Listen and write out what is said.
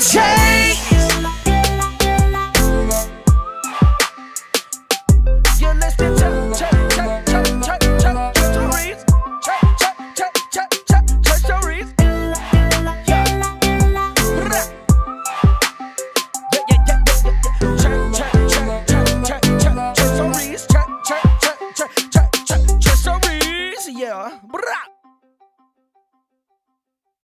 change. Yeah.